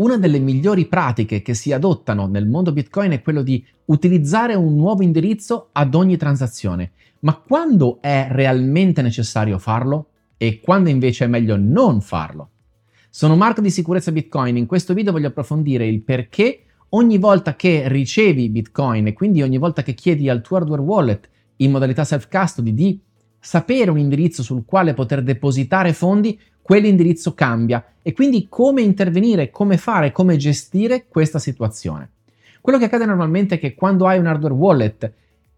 una delle migliori pratiche che si adottano nel mondo Bitcoin è quello di utilizzare un nuovo indirizzo ad ogni transazione. Ma quando è realmente necessario farlo? E quando invece è meglio non farlo? Sono Marco di Sicurezza Bitcoin. In questo video voglio approfondire il perché ogni volta che ricevi Bitcoin e quindi ogni volta che chiedi al tuo hardware wallet in modalità self-custody di sapere un indirizzo sul quale poter depositare fondi, quell'indirizzo cambia e quindi come intervenire, come fare, come gestire questa situazione. Quello che accade normalmente è che quando hai un hardware wallet,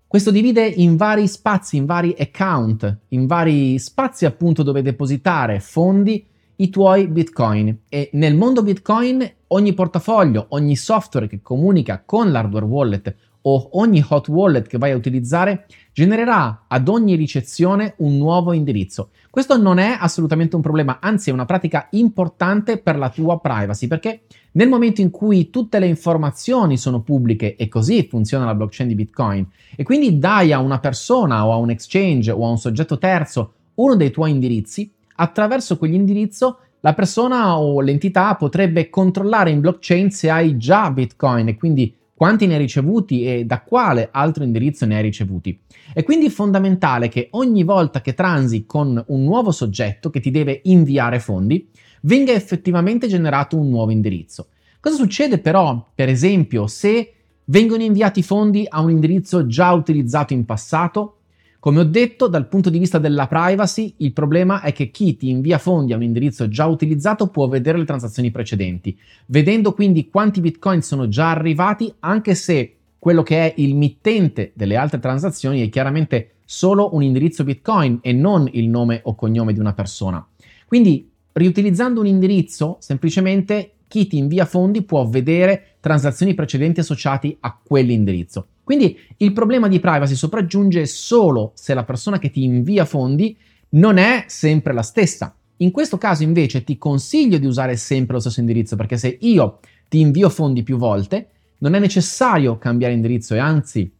questo divide in vari spazi, in vari account, in vari spazi appunto dove depositare fondi i tuoi bitcoin e nel mondo bitcoin ogni portafoglio, ogni software che comunica con l'hardware wallet o ogni hot wallet che vai a utilizzare genererà ad ogni ricezione un nuovo indirizzo. Questo non è assolutamente un problema, anzi è una pratica importante per la tua privacy, perché nel momento in cui tutte le informazioni sono pubbliche e così funziona la blockchain di Bitcoin, e quindi dai a una persona o a un exchange o a un soggetto terzo uno dei tuoi indirizzi, attraverso quell'indirizzo la persona o l'entità potrebbe controllare in blockchain se hai già Bitcoin e quindi quanti ne hai ricevuti e da quale altro indirizzo ne hai ricevuti. È quindi fondamentale che ogni volta che transi con un nuovo soggetto che ti deve inviare fondi, venga effettivamente generato un nuovo indirizzo. Cosa succede però, per esempio, se vengono inviati fondi a un indirizzo già utilizzato in passato? Come ho detto, dal punto di vista della privacy, il problema è che chi ti invia fondi a un indirizzo già utilizzato può vedere le transazioni precedenti, vedendo quindi quanti bitcoin sono già arrivati, anche se quello che è il mittente delle altre transazioni è chiaramente solo un indirizzo bitcoin e non il nome o cognome di una persona. Quindi, riutilizzando un indirizzo, semplicemente chi ti invia fondi può vedere transazioni precedenti associate a quell'indirizzo. Quindi il problema di privacy sopraggiunge solo se la persona che ti invia fondi non è sempre la stessa. In questo caso invece ti consiglio di usare sempre lo stesso indirizzo perché se io ti invio fondi più volte non è necessario cambiare indirizzo e anzi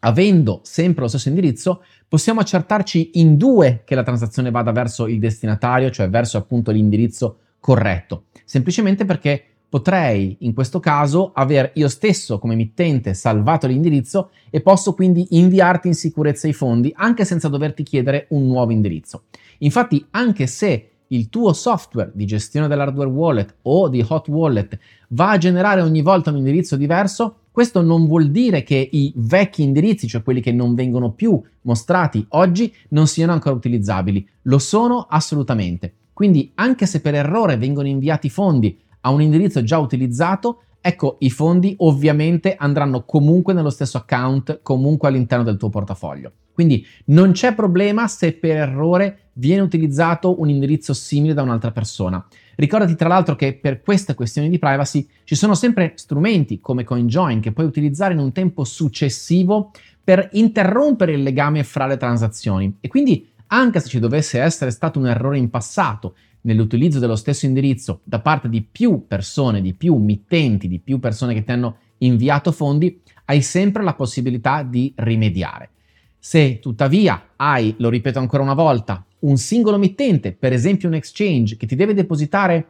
avendo sempre lo stesso indirizzo possiamo accertarci in due che la transazione vada verso il destinatario, cioè verso appunto l'indirizzo corretto, semplicemente perché potrei in questo caso aver io stesso come emittente salvato l'indirizzo e posso quindi inviarti in sicurezza i fondi anche senza doverti chiedere un nuovo indirizzo. Infatti, anche se il tuo software di gestione dell'hardware wallet o di hot wallet va a generare ogni volta un indirizzo diverso, questo non vuol dire che i vecchi indirizzi, cioè quelli che non vengono più mostrati oggi, non siano ancora utilizzabili. Lo sono assolutamente. Quindi, anche se per errore vengono inviati fondi a un indirizzo già utilizzato, ecco i fondi ovviamente andranno comunque nello stesso account, comunque all'interno del tuo portafoglio. Quindi non c'è problema se per errore viene utilizzato un indirizzo simile da un'altra persona. Ricordati tra l'altro che per queste questioni di privacy ci sono sempre strumenti come CoinJoin che puoi utilizzare in un tempo successivo per interrompere il legame fra le transazioni. E quindi anche se ci dovesse essere stato un errore in passato nell'utilizzo dello stesso indirizzo da parte di più persone, di più mittenti, di più persone che ti hanno inviato fondi, hai sempre la possibilità di rimediare. Se tuttavia hai, lo ripeto ancora una volta, un singolo mittente, per esempio un exchange, che ti deve depositare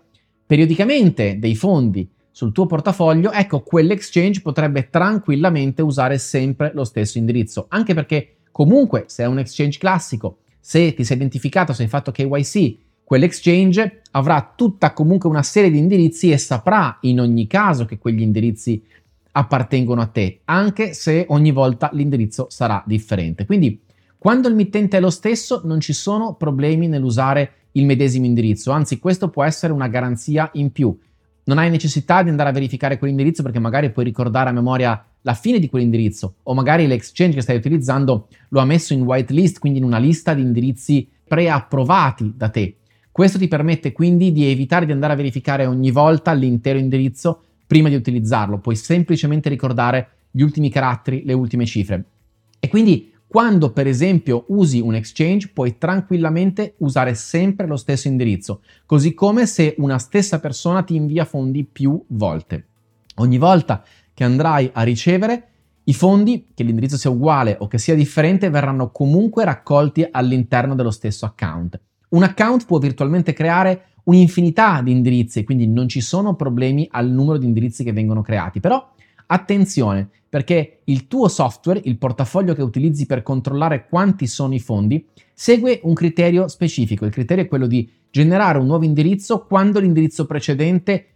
periodicamente dei fondi sul tuo portafoglio, ecco, quell'exchange potrebbe tranquillamente usare sempre lo stesso indirizzo, anche perché comunque se è un exchange classico, se ti sei identificato, se hai fatto KYC, quell'exchange avrà tutta comunque una serie di indirizzi e saprà in ogni caso che quegli indirizzi appartengono a te, anche se ogni volta l'indirizzo sarà differente. Quindi, quando il mittente è lo stesso, non ci sono problemi nell'usare il medesimo indirizzo, anzi questo può essere una garanzia in più. Non hai necessità di andare a verificare quell'indirizzo perché magari puoi ricordare a memoria la fine di quell'indirizzo o magari l'exchange che stai utilizzando lo ha messo in whitelist, quindi in una lista di indirizzi preapprovati da te. Questo ti permette quindi di evitare di andare a verificare ogni volta l'intero indirizzo prima di utilizzarlo, puoi semplicemente ricordare gli ultimi caratteri, le ultime cifre. E quindi quando per esempio usi un exchange puoi tranquillamente usare sempre lo stesso indirizzo, così come se una stessa persona ti invia fondi più volte. Ogni volta che andrai a ricevere i fondi, che l'indirizzo sia uguale o che sia differente, verranno comunque raccolti all'interno dello stesso account. Un account può virtualmente creare un'infinità di indirizzi, quindi non ci sono problemi al numero di indirizzi che vengono creati, però attenzione perché il tuo software, il portafoglio che utilizzi per controllare quanti sono i fondi, segue un criterio specifico. Il criterio è quello di generare un nuovo indirizzo quando l'indirizzo precedente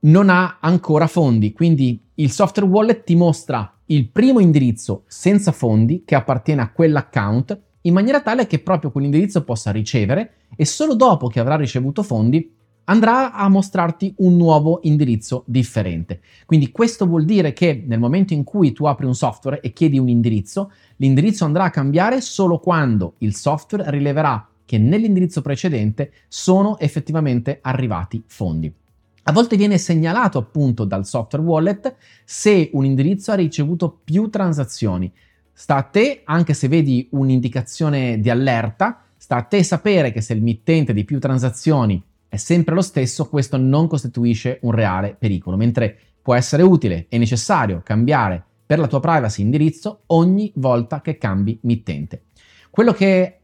non ha ancora fondi. Quindi il software wallet ti mostra il primo indirizzo senza fondi che appartiene a quell'account in maniera tale che proprio quell'indirizzo possa ricevere e solo dopo che avrà ricevuto fondi andrà a mostrarti un nuovo indirizzo differente. Quindi questo vuol dire che nel momento in cui tu apri un software e chiedi un indirizzo, l'indirizzo andrà a cambiare solo quando il software rileverà che nell'indirizzo precedente sono effettivamente arrivati fondi. A volte viene segnalato appunto dal software wallet se un indirizzo ha ricevuto più transazioni. Sta a te, anche se vedi un'indicazione di allerta, sta a te sapere che se il mittente di più transazioni è sempre lo stesso, questo non costituisce un reale pericolo, mentre può essere utile e necessario cambiare per la tua privacy indirizzo ogni volta che cambi mittente. Quello che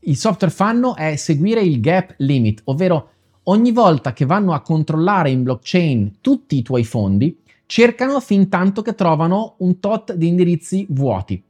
i software fanno è seguire il gap limit, ovvero ogni volta che vanno a controllare in blockchain tutti i tuoi fondi, cercano fin tanto che trovano un tot di indirizzi vuoti.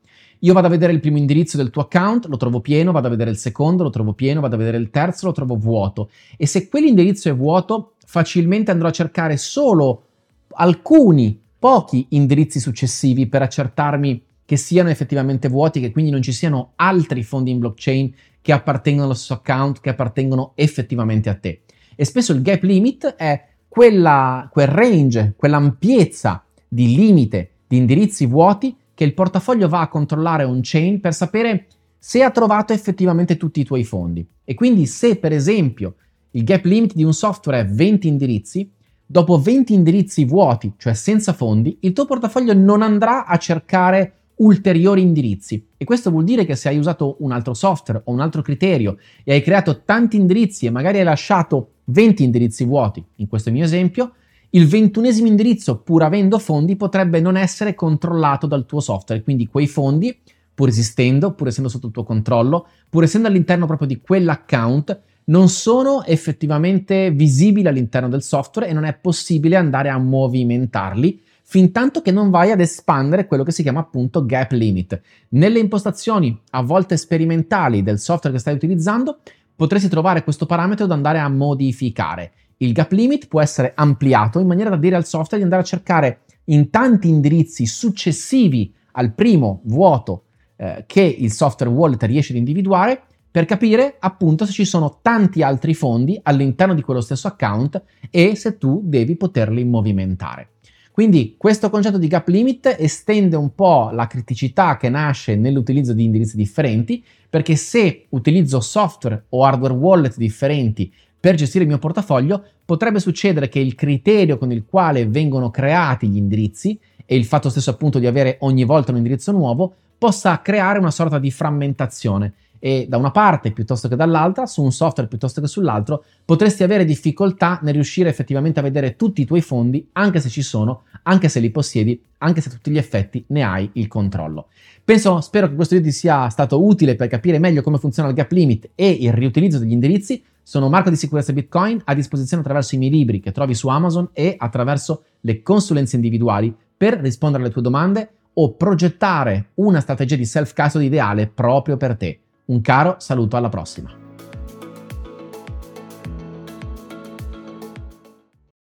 Io vado a vedere il primo indirizzo del tuo account, lo trovo pieno, vado a vedere il secondo, lo trovo pieno, vado a vedere il terzo, lo trovo vuoto. E se quell'indirizzo è vuoto, facilmente andrò a cercare solo alcuni, pochi indirizzi successivi per accertarmi che siano effettivamente vuoti, che quindi non ci siano altri fondi in blockchain che appartengono allo stesso account, che appartengono effettivamente a te. E spesso il gap limit è quella, quel range, quell'ampiezza di limite di indirizzi vuoti che il portafoglio va a controllare on-chain per sapere se ha trovato effettivamente tutti i tuoi fondi. E quindi se per esempio il gap limit di un software è 20 indirizzi, dopo 20 indirizzi vuoti, cioè senza fondi, il tuo portafoglio non andrà a cercare ulteriori indirizzi. E questo vuol dire che se hai usato un altro software o un altro criterio e hai creato tanti indirizzi e magari hai lasciato 20 indirizzi vuoti, in questo mio esempio, il ventunesimo indirizzo, pur avendo fondi, potrebbe non essere controllato dal tuo software, quindi quei fondi, pur esistendo, pur essendo sotto il tuo controllo, pur essendo all'interno proprio di quell'account, non sono effettivamente visibili all'interno del software e non è possibile andare a movimentarli fin tanto che non vai ad espandere quello che si chiama appunto gap limit. Nelle impostazioni a volte sperimentali del software che stai utilizzando potresti trovare questo parametro da andare a modificare. Il gap limit può essere ampliato in maniera da dire al software di andare a cercare in tanti indirizzi successivi al primo vuoto eh, che il software wallet riesce ad individuare per capire appunto se ci sono tanti altri fondi all'interno di quello stesso account e se tu devi poterli movimentare. Quindi questo concetto di gap limit estende un po' la criticità che nasce nell'utilizzo di indirizzi differenti, perché se utilizzo software o hardware wallet differenti per gestire il mio portafoglio, potrebbe succedere che il criterio con il quale vengono creati gli indirizzi e il fatto stesso appunto di avere ogni volta un indirizzo nuovo possa creare una sorta di frammentazione e da una parte piuttosto che dall'altra, su un software piuttosto che sull'altro, potresti avere difficoltà nel riuscire effettivamente a vedere tutti i tuoi fondi, anche se ci sono, anche se li possiedi, anche se a tutti gli effetti ne hai il controllo. Penso, spero che questo video ti sia stato utile per capire meglio come funziona il gap limit e il riutilizzo degli indirizzi. Sono Marco di Sicurezza Bitcoin a disposizione attraverso i miei libri che trovi su Amazon e attraverso le consulenze individuali per rispondere alle tue domande o progettare una strategia di self-custody ideale proprio per te. Un caro saluto alla prossima.